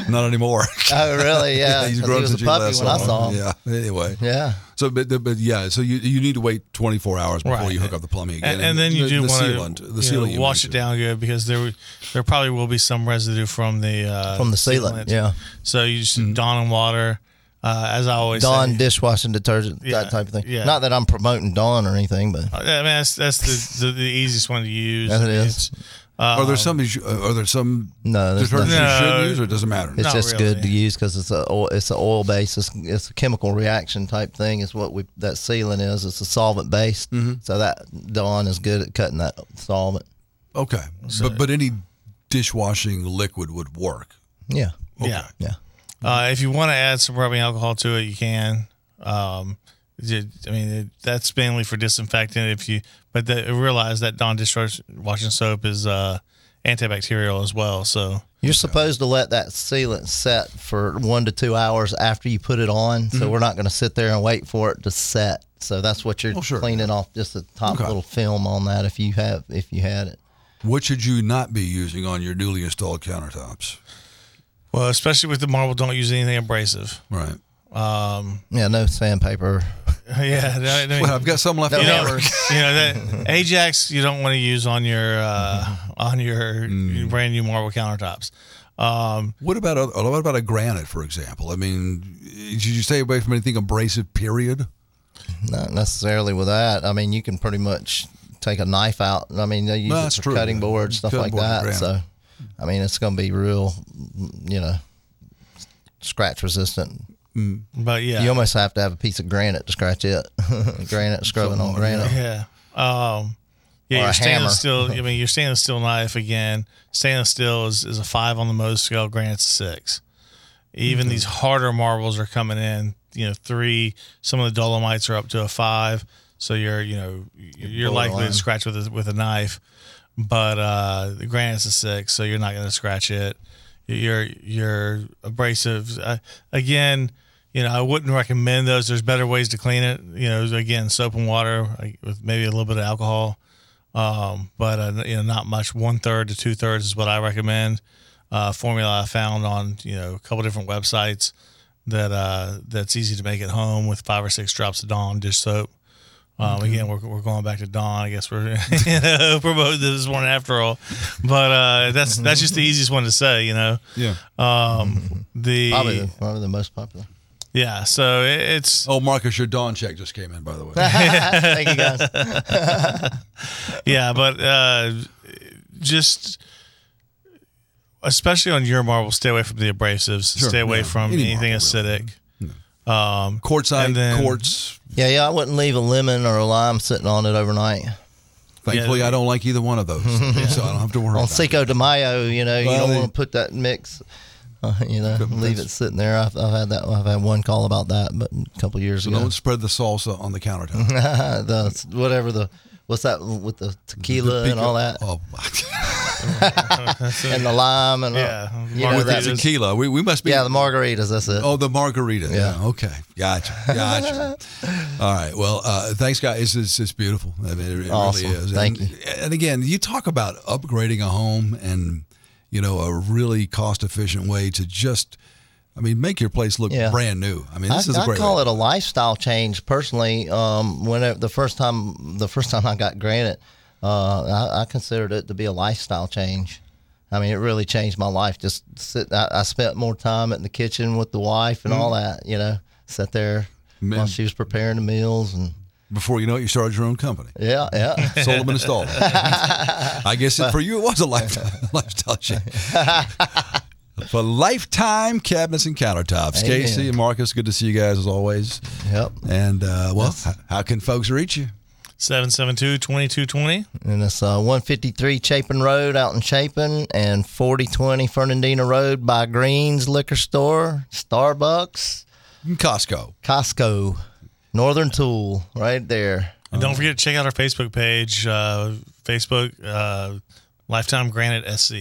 Not anymore. Oh, really? Yeah. he's 'cause grown he was since a you puppy last when I saw saw him. Yeah. Anyway. Yeah. So, but, but yeah, so you you need to wait 24 hours before Right. you hook up the plumbing again, and, and then you the, do the want sealant, to the sealant you wash it down good because there there probably will be some residue from the uh, From the sealant, yeah. So you just Mm-hmm. Dawn and water, uh, as I always Dawn say. dishwashing detergent, Yeah, that type of thing. yeah. Not that I'm promoting Dawn or anything, but Uh, I mean, that's that's the, the, the easiest one to use. Yes, it I mean, is. it's, uh, Are there some are there some no, there's detergents nothing. you No. should use, or it doesn't matter? It's Not just good to use because it's a oil, it's an oil based. It's, it's a chemical reaction type thing. Is what we that sealant is. It's a solvent based. Mm-hmm. So that Dawn is good at cutting that solvent. Okay, but but any dishwashing liquid would work. Yeah, yeah. yeah. Uh, if you want to add some rubbing alcohol to it, you can. Um, it- I mean, it, that's mainly for disinfectant. If you, but the, realize that Dawn dishwashing soap is uh, antibacterial as well. So You're supposed to let that sealant set for one to two hours after you put it on. So we're not going to sit there and wait for it to set. So that's what you're Mm-hmm. Oh, sure. cleaning off, just the top Okay. little film on that if you have if you had it. What should you not be using on your newly installed countertops? Well, especially with the marble, don't use anything abrasive. Right. Um, Yeah, no sandpaper. yeah, I mean, Well, I've got some left. No you know, over. you know that Ajax you don't want to use on your uh, on your Mm. brand new marble countertops. Um, What about a, what about a granite, for example? I mean, should you stay away from anything abrasive? Period. Not necessarily with that. I mean, you can pretty much take a knife out. I mean, they use No, it for true. cutting boards, stuff Cutting like board, that. So, I mean, it's going to be real, you know, scratch resistant. but yeah, You almost have to have a piece of granite to scratch it. granite scrubbing on granite. Yeah. Um, yeah, Or your a stainless hammer. steel. I mean, your stainless steel knife again. Stainless steel is, is a five on the Mohs scale. Granite's a six. Even Mm-hmm. these harder marbles are coming in. You know, three. Some of the dolomites are up to a five. So you're, you know, you're likely to scratch with a, with a knife. But uh, the granite's a six, so you're not going to scratch it. Your your abrasive uh, again. You know, I wouldn't recommend those. There's better ways to clean it. You know, again, soap and water like, with maybe a little bit of alcohol, um, but uh, you know, not much. One third to two thirds is what I recommend. Uh, formula I found on you know a couple different websites that uh, that's easy to make at home with five or six drops of Dawn dish soap. Um, Again, we're, we're going back to Dawn. I guess we're you know, promoting this one after all, but uh, that's that's just the easiest one to say. You know, Yeah. um, the Probably, the, probably the most popular. yeah. So it, it's Oh, Marcus, your dawn check just came in, by the way. Thank you, guys. yeah, but uh, just especially on your marble, stay away from the abrasives. Sure, stay away yeah. from Any anything marble, acidic. Um, Quartzite, And then- quartz. Yeah, yeah, I wouldn't leave a lemon or a lime sitting on it overnight. Thankfully, Yeah. I don't like either one of those, so I don't have to worry On about it. Cinco de Mayo, you know, you don't they- want to put that mix, uh, you know, leave it sitting there. I've, I've had that. I've had one call about that, but a couple years So ago, don't spread the salsa on the countertop. the whatever the what's that with the tequila The and all that, Oh, my god and the lime and Yeah, all, you know, with the that, tequila. We, we must be. yeah, the margaritas. That's it. Oh, the margarita. Yeah. Yeah. Okay. Gotcha. Gotcha. All right. Well, uh, thanks, guys. It's, it's beautiful. I mean, it, it Awesome. really is. Thank and, you. And again, you talk about upgrading a home and, you know, a really cost efficient way to just, I mean, make your place look Yeah. brand new. I mean, this I, is a great I call way. it a lifestyle change personally. Um, when it, the first time the first time I got granite, uh, I, I considered it to be a lifestyle change. I mean, it really changed my life. Just sit. I, I spent more time in the kitchen with the wife and all that. You know, sat there Man. while she was preparing the meals and Before you know it, you started your own company. yeah, yeah. Sold them and installed them. I guess it, for you, it was a lifestyle, lifestyle change. For lifetime cabinets and countertops. Amen. Casey and Marcus, good to see you guys as always. Yep. And, uh, well, h- how can folks reach you? 772-2220. And it's uh, 153 Chapin Road out in Chapin and 4020 Fernandina Road by Greens Liquor Store, Starbucks, And Costco. Costco, Northern Tool, right there. And don't forget to check out our Facebook page, uh, Facebook uh, Lifetime Granite SC.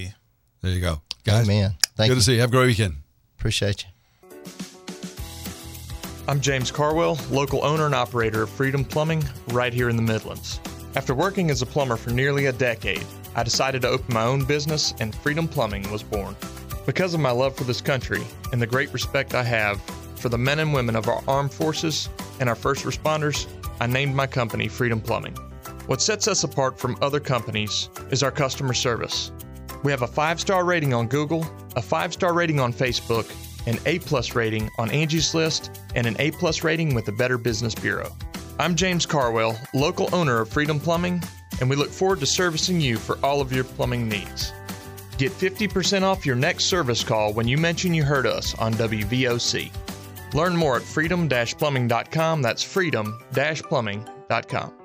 There you go. Guys, Amen. Thank good you. to see you. Have a great weekend. Appreciate you. I'm James Carwell, local owner and operator of Freedom Plumbing right here in the Midlands. After working as a plumber for nearly a decade, I decided to open my own business and Freedom Plumbing was born. Because of my love for this country and the great respect I have for the men and women of our armed forces and our first responders, I named my company Freedom Plumbing. What sets us apart from other companies is our customer service. We have a five star rating on Google, a five star rating on Facebook, an A plus rating on Angie's List, and an A plus rating with the Better Business Bureau. I'm James Carwell, local owner of Freedom Plumbing, and we look forward to servicing you for all of your plumbing needs. Get 50% off your next service call when you mention you heard us on WVOC. Learn more at freedom plumbing.com. That's freedom plumbing.com.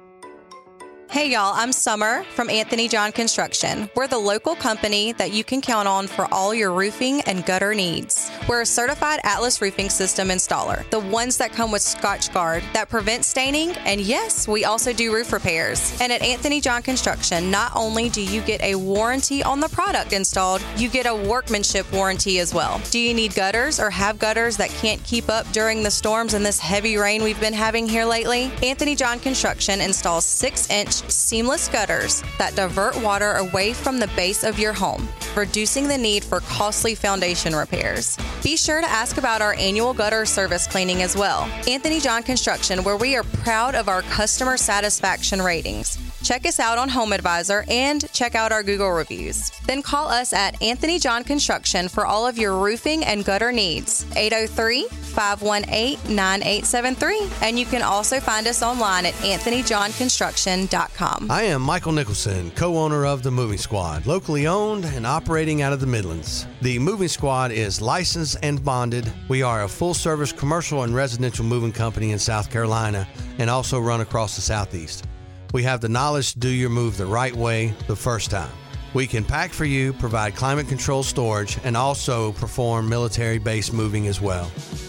Hey y'all, I'm Summer from Anthony John Construction. We're the local company that you can count on for all your roofing and gutter needs. We're a certified Atlas roofing system installer, the ones that come with Scotchgard that prevent staining, and yes, we also do roof repairs. And at Anthony John Construction, not only do you get a warranty on the product installed, you get a workmanship warranty as well. Do you need gutters or have gutters that can't keep up during the storms and this heavy rain we've been having here lately? Anthony John Construction installs 6-inch seamless gutters that divert water away from the base of your home, reducing the need for costly foundation repairs. Be sure to ask about our annual gutter service cleaning as well. Anthony John Construction, where we are proud of our customer satisfaction ratings. Check us out on HomeAdvisor and check out our Google reviews. Then call us at Anthony John Construction for all of your roofing and gutter needs. 803 518 9873. And you can also find us online at anthonyjohnconstruction.com. I am Michael Nicholson, co owner of the Moving Squad, locally owned and operating out of the Midlands. The Moving Squad is licensed and bonded. We are a full service commercial and residential moving company in South Carolina and also run across the Southeast. We have the knowledge to do your move the right way the first time. We can pack for you, provide climate control storage, and also perform military base moving as well.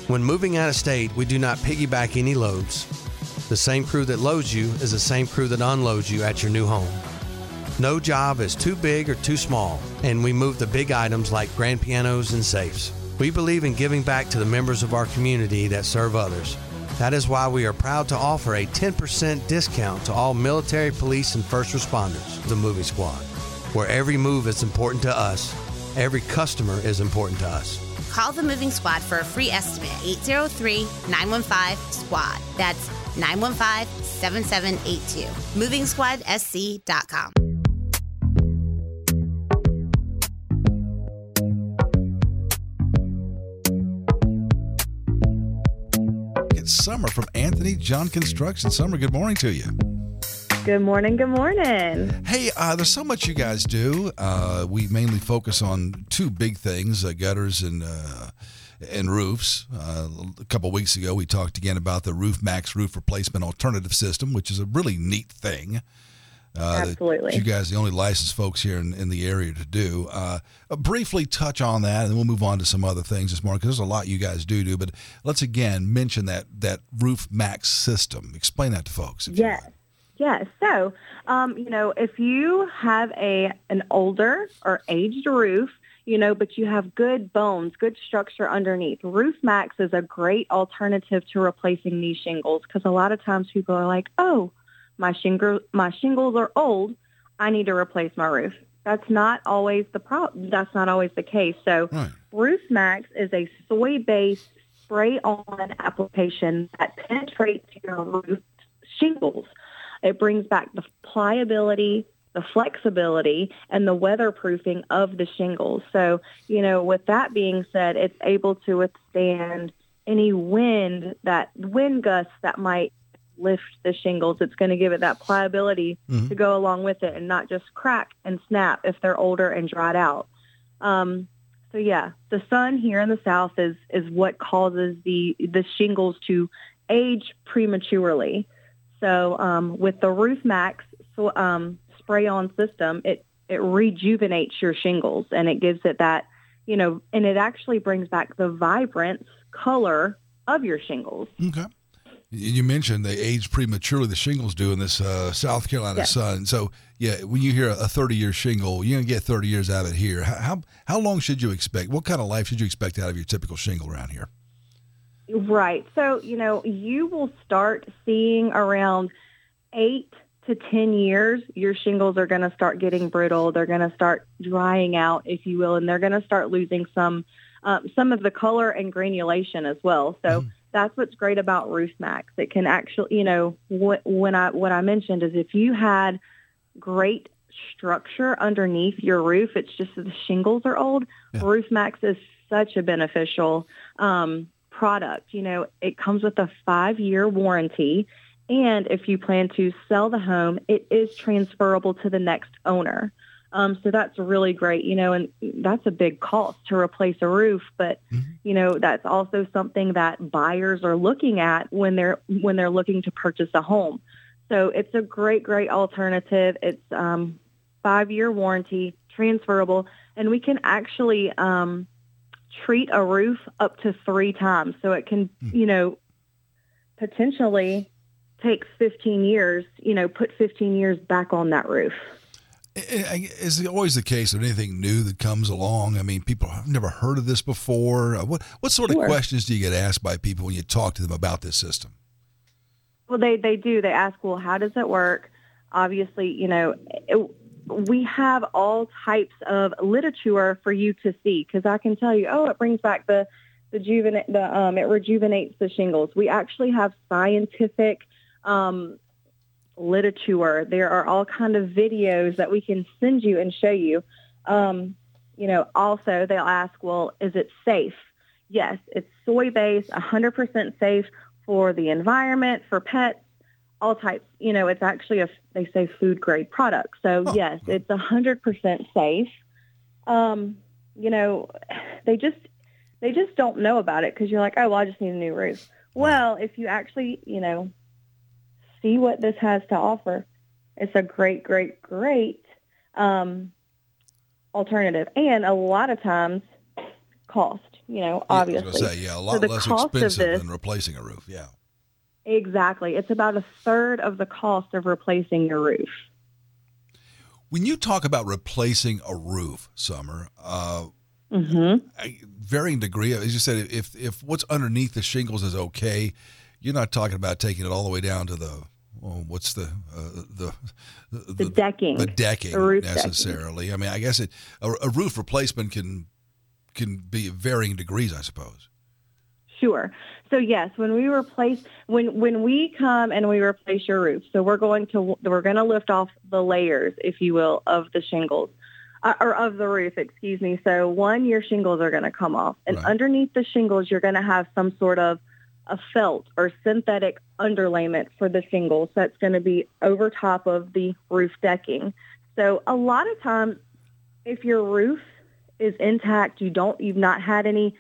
When moving out of state, we do not piggyback any loads. The same crew that loads you is the same crew that unloads you at your new home. No job is too big or too small, and we move the big items like grand pianos and safes. We believe in giving back to the members of our community that serve others. That is why we are proud to offer a 10% discount to all military, police, and first responders, the Moving Squad. Where every move is important to us, every customer is important to us. Call the Moving Squad for a free estimate 803 915 SQUAD. That's 915 7782. MovingSquadSC.com. It's Summer from Anthony John Construction. Summer, good morning to you. Good morning. Good morning. Hey, uh, there's so much you guys do. Uh, we mainly focus on two big things: uh, gutters and uh, and roofs. Uh, a couple weeks ago, we talked again about the Roof Maxx roof replacement alternative system, which is a really neat thing. Uh, Absolutely. you guys, the only licensed folks here in, in the area to do. Uh, briefly touch on that, and then we'll move on to some other things this morning because there's a lot you guys do do. But let's again mention that that Roof Maxx system. Explain that to folks. if Yes. Yes. So, um, you know, if you have a an older or aged roof, you know, but you have good bones, good structure underneath, Roof Maxx is a great alternative to replacing these shingles because a lot of times people are like, "Oh, my shingle my shingles are old. I need to replace my roof." That's not always the problem. That's not always the case. So, Right. Roof Maxx is a soy-based spray-on application that penetrates your roof shingles. It brings back the pliability, the flexibility, and the weatherproofing of the shingles. So, you know, with that being said, it's able to withstand any wind, that wind gusts that might lift the shingles. It's going to give it that pliability to go along with it and not just crack and snap if they're older and dried out. Um, so yeah, the sun here in the south is is what causes the the shingles to age prematurely. So um, with the Roof Maxx so, um, spray-on system, it it rejuvenates your shingles and it gives it that you know, and it actually brings back the vibrance color of your shingles. Okay. You you mentioned they age prematurely. The shingles do in this uh, South Carolina Yes. sun. So yeah, when you hear a thirty-year shingle, you're gonna get thirty years out of it here. How, how how long should you expect? What kind of life should you expect out of your typical shingle around here? Right. So, you know, you will start seeing around eight to 10 years, your shingles are going to start getting brittle. They're going to start drying out, if you will, and they're going to start losing some, um, some of the color and granulation as well. So that's what's great about Roof Maxx. It can actually, you know, what, when I, what I mentioned is if you had great structure underneath your roof, it's just that the shingles are old. Roof Maxx is such a beneficial um, product. You know, it comes with a five-year warranty, and if you plan to sell the home, it is transferable to the next owner. Um, so that's really great, you know, and that's a big cost to replace a roof, but you know that's also something that buyers are looking at when they're when they're looking to purchase a home. So it's a great, great alternative. It's um, five-year warranty, transferable, and we can actually um, treat a roof up to three times. So it can, you know, potentially take 15 years, you know, put 15 years back on that roof. Is it always the case of anything new that comes along? I mean, people have never heard of this before. Uh, What what sort Sure. of questions do you get asked by people when you talk to them about this system? Well, they they do. They ask, well, how does it work? Obviously, you know, it, we have all types of literature for you to see because I can tell you, oh, it brings back the the juvenate, the um, it rejuvenates the shingles. We actually have scientific um, literature. There are all kind of videos that we can send you and show you. Um, you know, also they'll ask, well, is it safe? Yes, it's soy based, 100% safe for the environment, for pets, all types. You know, it's actually a, they say food grade product. So yes, it's 100% safe. Um, you know, they just, they just don't know about it because you're like, oh, well, I just need a new roof. Well, if you actually, you know, see what this has to offer, it's a great, great, great um, alternative. And a lot of times, cost. You know, I was obviously. gonna say, yeah, a lot the less expensive this- than replacing a roof. Yeah. Exactly. It's about a third of the cost of replacing your roof. When you talk about replacing a roof, Summer, uh, Mm-hmm. varying degree. As you said, if if what's underneath the shingles is okay, you're not talking about taking it all the way down to the well, what's the uh, the, the The decking. the decking roof decking. necessarily. I mean, I guess it a, a roof replacement can can be varying degrees, I suppose. Sure. So yes, when we replace when when we come and we replace your roof, so we're going to we're going to lift off the layers, if you will, of the shingles. Uh, or of the roof, excuse me. So one, your shingles are going to come off, and underneath the shingles, you're going to have some sort of a felt or synthetic underlayment for the shingles that's going to be over top of the roof decking. So a lot of times, if your roof is intact, you don't, you've not had any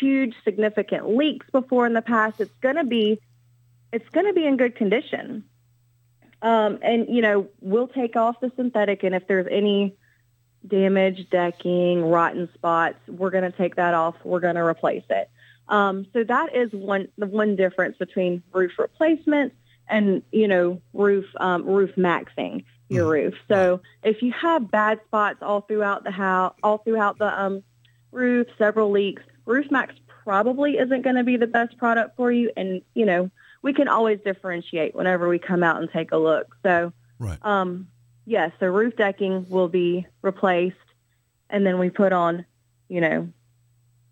huge significant leaks before in the past, it's going to be, it's going to be in good condition. Um, and you know, we'll take off the synthetic, and if there's any damaged decking, rotten spots, we're going to take that off. We're going to replace it. Um, so that is one the one difference between roof replacement and you know roof um, roof maxing your roof. So if you have bad spots all throughout the house, all throughout the um, roof, several leaks, Roof Maxx probably isn't going to be the best product for you. And you know we can always differentiate whenever we come out and take a look. So right. um, yes, so roof decking will be replaced, and then we put on, you know,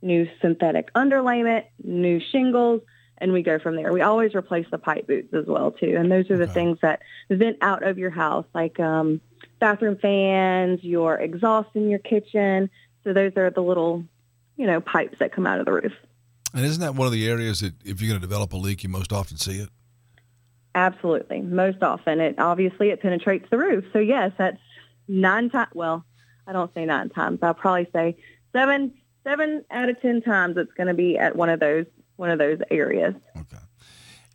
new synthetic underlayment, new shingles, and we go from there. We always replace the pipe boots as well too, and those are the things that vent out of your house, like um, bathroom fans, your exhaust in your kitchen. So those are the little, you know, pipes that come out of the roof. And isn't that one of the areas that if you're going to develop a leak, you most often see it? Absolutely. Most often, it obviously it penetrates the roof. So yes, that's nine times. Well, I don't say nine times. I'll probably say seven, seven out of ten times it's going to be at one of those one of those areas. Okay.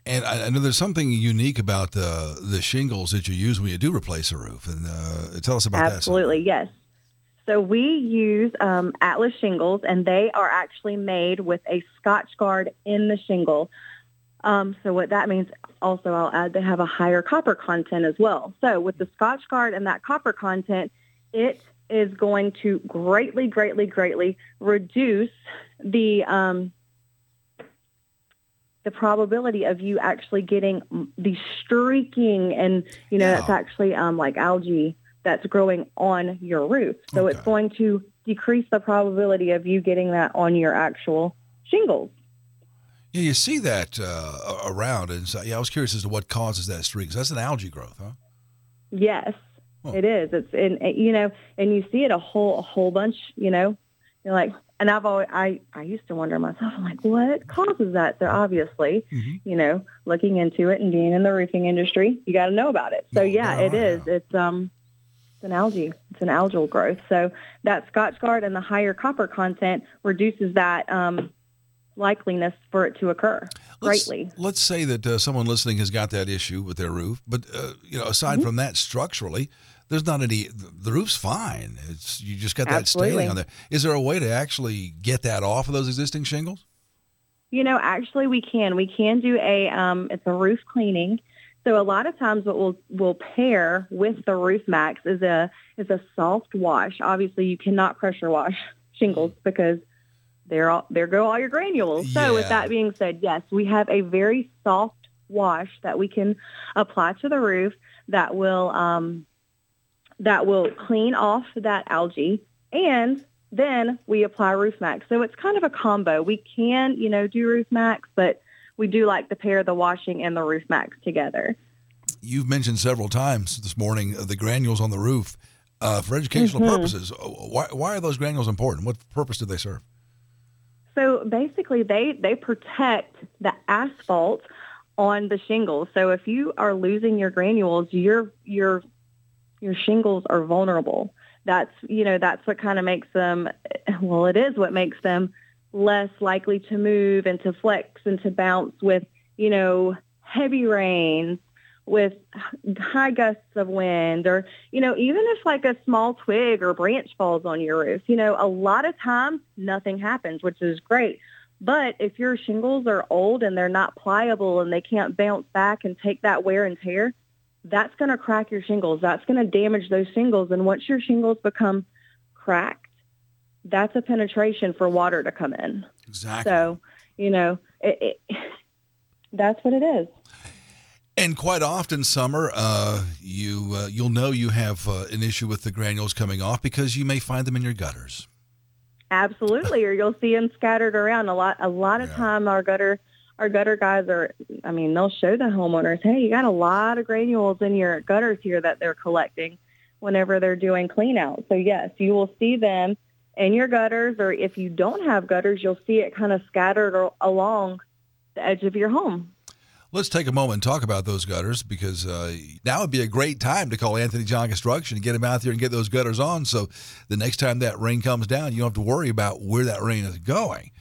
And I, I know there's something unique about the the shingles that you use when you do replace a roof. And uh, tell us about that. Absolutely, yes. So we use um, Atlas shingles, and they are actually made with a Scotchgard in the shingle. Um, so what that means, also I'll add, they have a higher copper content as well. So with the Scotchgard and that copper content, it is going to greatly, greatly, greatly reduce the um, the probability of you actually getting the streaking and you know that's actually um, like algae that's growing on your roof. So it's going to decrease the probability of you getting that on your actual shingles. Yeah, you see that uh, around, and so, yeah, I was curious as to what causes that streak. that's an algae growth, huh? Yes, it is. It's and you know, and you see it a whole a whole bunch. You know, you're like, and I've always I I used to wonder myself. I'm like, what causes that? So obviously, you know, looking into it and being in the roofing industry, you got to know about it. So yeah, it is. It's um, it's an algae. It's an algal growth. So that Scotchgard and the higher copper content reduces that um likeliness for it to occur. Let's- greatly. Let's, say that uh, someone listening has got that issue with their roof, but uh, you know, aside Mm-hmm. from that, structurally, there's not any. The roof's fine. It's you just got that Absolutely. staining on there. Is there a way to actually get that off of those existing shingles? You know, actually, we can. We can do a um, it's a roof cleaning. So a lot of times, what we'll we'll pair with the Roof Maxx is a is a soft wash. Obviously, you cannot pressure wash shingles because there all there go all your granules. So with that being said, yes, we have a very soft wash that we can apply to the roof that will um, that will clean off that algae and then we apply Roof Maxx so it's kind of a combo we can you know do Roof Maxx but we do like to pair the washing and the Roof Maxx together You've mentioned several times this morning the granules on the roof uh, for educational Mhm. purposes. Uh, Why, why are those granules important? What purpose do they serve? So basically, they they protect the asphalt on the shingles. So if you are losing your granules, your your your shingles are vulnerable. That's you know that's what kind of makes them. Well, it is what makes them less likely to move and to flex and to bounce with you know heavy rains with high gusts of wind or you know even if like a small twig or branch falls on your roof you know a lot of times nothing happens which is great but if your shingles are old and they're not pliable and they can't bounce back and take that wear and tear that's going to crack your shingles that's going to damage those shingles and once your shingles become cracked that's a penetration for water to come in Exactly. so you know it, it, that's what it is And quite often, summer, uh, you uh, you'll know you have uh, an issue with the granules coming off because you may find them in your gutters. Absolutely, or you'll see them scattered around a lot. A lot of time, our gutter, our gutter guys are. I mean, they'll show the homeowners, "Hey, you got a lot of granules in your gutters here that they're collecting." Whenever they're doing clean out, so yes, you will see them in your gutters, or if you don't have gutters, you'll see it kind of scattered along the edge of your home. Let's take a moment and talk about those gutters because uh, now would be a great time to call Anthony John Construction and get him out there and get those gutters on. So the next time that rain comes down, you don't have to worry about where that rain is going.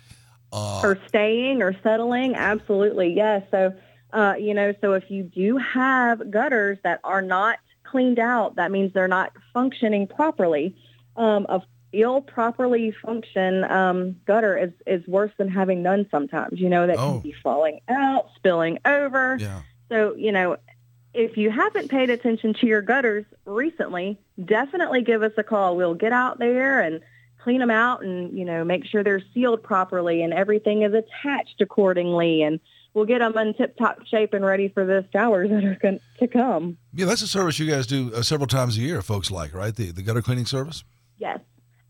Uh, or staying or settling? Absolutely yes. So uh, you know so if you do have gutters that are not cleaned out that means they're not functioning properly um, a ill properly function um, gutter is, is worse than having none sometimes. You know that Oh. can be falling out spilling over. Yeah. so you know if you haven't paid attention to your gutters recently definitely give us a call. We'll get out there and clean them out and you know make sure they're sealed properly and everything is attached accordingly. And we'll get them in tip top shape and ready for the showers that are going to come. Yeah, that's a service you guys do uh, several times a year, folks like, right? The, the gutter cleaning service? yes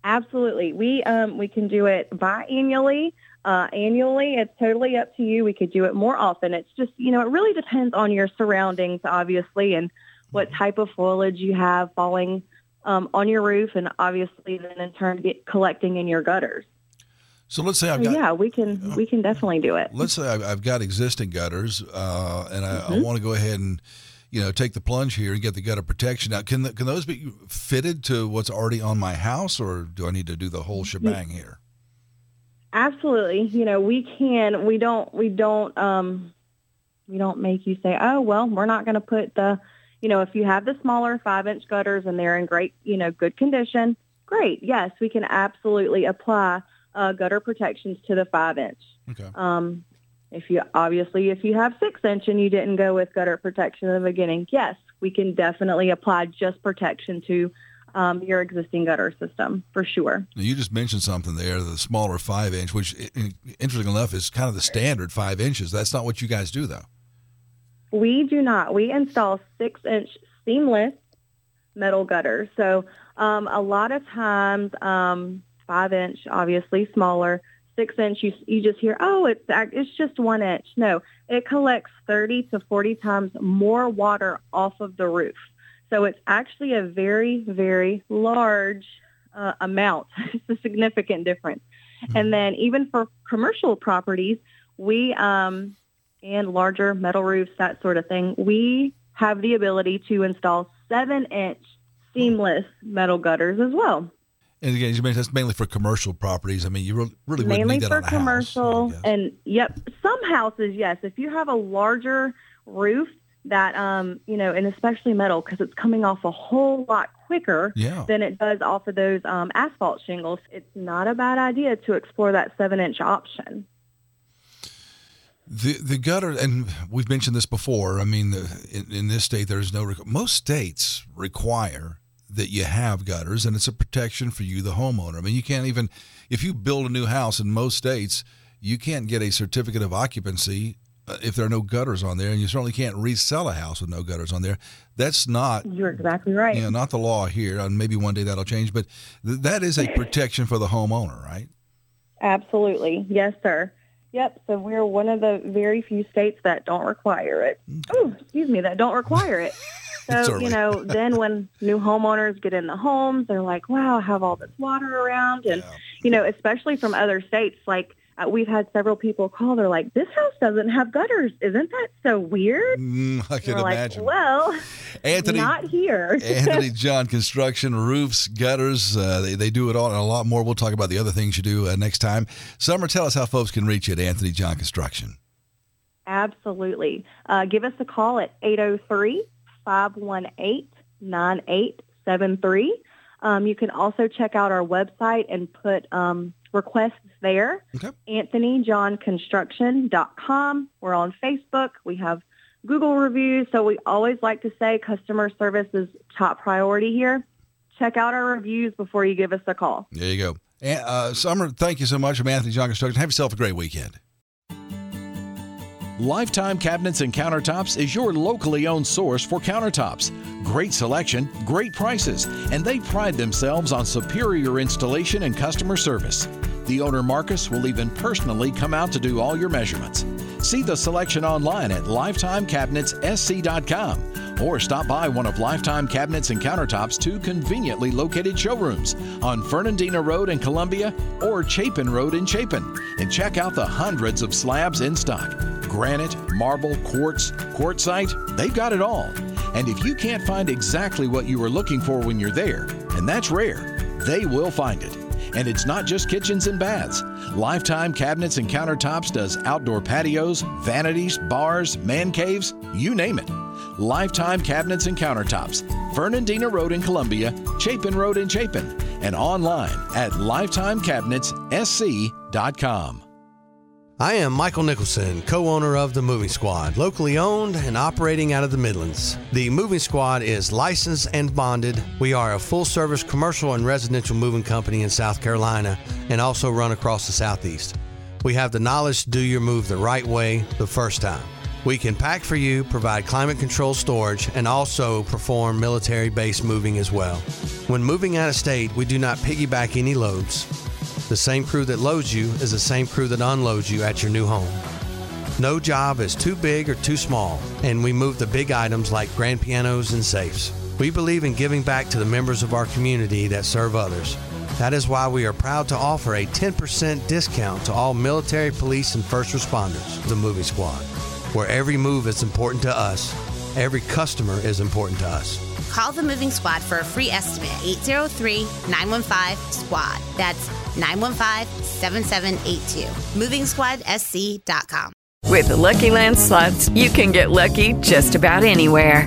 absolutely. We um we can do it biannually uh annually. It's totally up to you. We could do it more often. It's just you know it really depends on your surroundings obviously and what type of foliage you have falling um, on your roof and obviously then in turn get collecting in your gutters So let's say I've got yeah we can we can definitely do it let's say I've, I've got existing gutters, uh, and I, I Mhm. want to go ahead and you know take the plunge here and get the gutter protection. Now, can the, can those be fitted to what's already on my house, or do I need to do the whole shebang here? Absolutely. You know, we can, we don't, we don't, um, we don't make you say, oh, well, we're not going to put the, you know, if you have the smaller five inch gutters and they're in great, you know, good condition, great. Yes, we can absolutely apply uh, gutter protections to the five inch. Okay. Um, if you obviously, if you have six inch and you didn't go with gutter protection in the beginning, yes, we can definitely apply just protection to um, your existing gutter system for sure. Now, you just mentioned something there, the smaller five inch, which interesting enough is kind of the standard five inches. That's not what you guys do, though. We do not. We install six inch seamless metal gutters. So um, a lot of times, um, five inch, obviously smaller. Six inch, you, you just hear, oh, it's it's just one inch. No, it collects 30 to 40 times more water off of the roof. So it's actually a very, very large uh, amount. it's a significant difference. And then even for commercial properties, we um, and larger metal roofs, that sort of thing, we have the ability to install seven inch seamless metal gutters as well. And again, you mentioned that's mainly for commercial properties. I mean, you really, really wouldn't mainly need that for on a commercial house. and yep some houses yes if you have a larger roof that um you know and especially metal because it's coming off a whole lot quicker Yeah. than it does off of those um, asphalt shingles it's not a bad idea to explore that seven inch option The the gutter, and we've mentioned this before. I mean, the, in, in this state, there's no. Most states require that you have gutters, and it's a protection for you, the homeowner. I mean, you can't even if you build a new house in most states, you can't get a certificate of occupancy uh, if there are no gutters on there, and you certainly can't resell a house with no gutters on there. That's not you're exactly right you know, not the law here. And maybe one day that'll change, but th- that is a protection for the homeowner, right? Absolutely. Yes, sir. Yep. So we're one of the very few states that don't require it. Oh, excuse me, that don't require it. So, you know, then when new homeowners get in the homes, they're like, wow, I have all this water around. And, you know, especially from other states, like uh, we've had several people call. They're like, this house doesn't have gutters. Isn't that so weird? Mm, I can We're like, imagine. well, Anthony- not here. Anthony John Construction, roofs, gutters, uh, they, they do it all and a lot more. We'll talk about the other things you do uh, next time. Summer, tell us how folks can reach you at Anthony John Construction. Absolutely. Uh, give us a call at 803-518-9873. Um, you can also check out our website and put um, requests there. Okay. AnthonyJohnConstruction.com. We're on Facebook. We have Google reviews. So we always like to say customer service is top priority here. Check out our reviews before you give us a call. There you go. And, uh, Summer, thank you so much from Anthony John Construction. Have yourself a great weekend. Lifetime Cabinets and Countertops is your locally owned source for countertops. Great selection, great prices, and they pride themselves on superior installation and customer service. The owner Marcus will even personally come out to do all your measurements. See the selection online at lifetimecabinetssc.com or stop by one of Lifetime Cabinets and Countertops' two conveniently located showrooms on Fernandina Road in Columbia or Chapin Road in Chapin and check out the hundreds of slabs in stock granite, marble, quartz, quartzite, they've got it all. And if you can't find exactly what you were looking for when you're there, and that's rare, they will find it. And it's not just kitchens and baths. Lifetime Cabinets and Countertops does outdoor patios, vanities, bars, man caves, you name it. Lifetime Cabinets and Countertops, Fernandina Road in Columbia, Chapin Road in Chapin, and online at lifetimecabinetssc.com. I am Michael Nicholson, co owner of The Moving Squad, locally owned and operating out of the Midlands. The Moving Squad is licensed and bonded. We are a full service commercial and residential moving company in South Carolina and also run across the Southeast. We have the knowledge to do your move the right way the first time. We can pack for you, provide climate control storage, and also perform military base moving as well. When moving out of state, we do not piggyback any loads. The same crew that loads you is the same crew that unloads you at your new home. No job is too big or too small, and we move the big items like grand pianos and safes. We believe in giving back to the members of our community that serve others. That is why we are proud to offer a 10% discount to all military, police, and first responders, the Moving Squad. Where every move is important to us, every customer is important to us. Call the Moving Squad for a free estimate. 803 915 SQUAD. That's 915 7782. MovingSquadSC.com. With the Lucky Land slots, you can get lucky just about anywhere.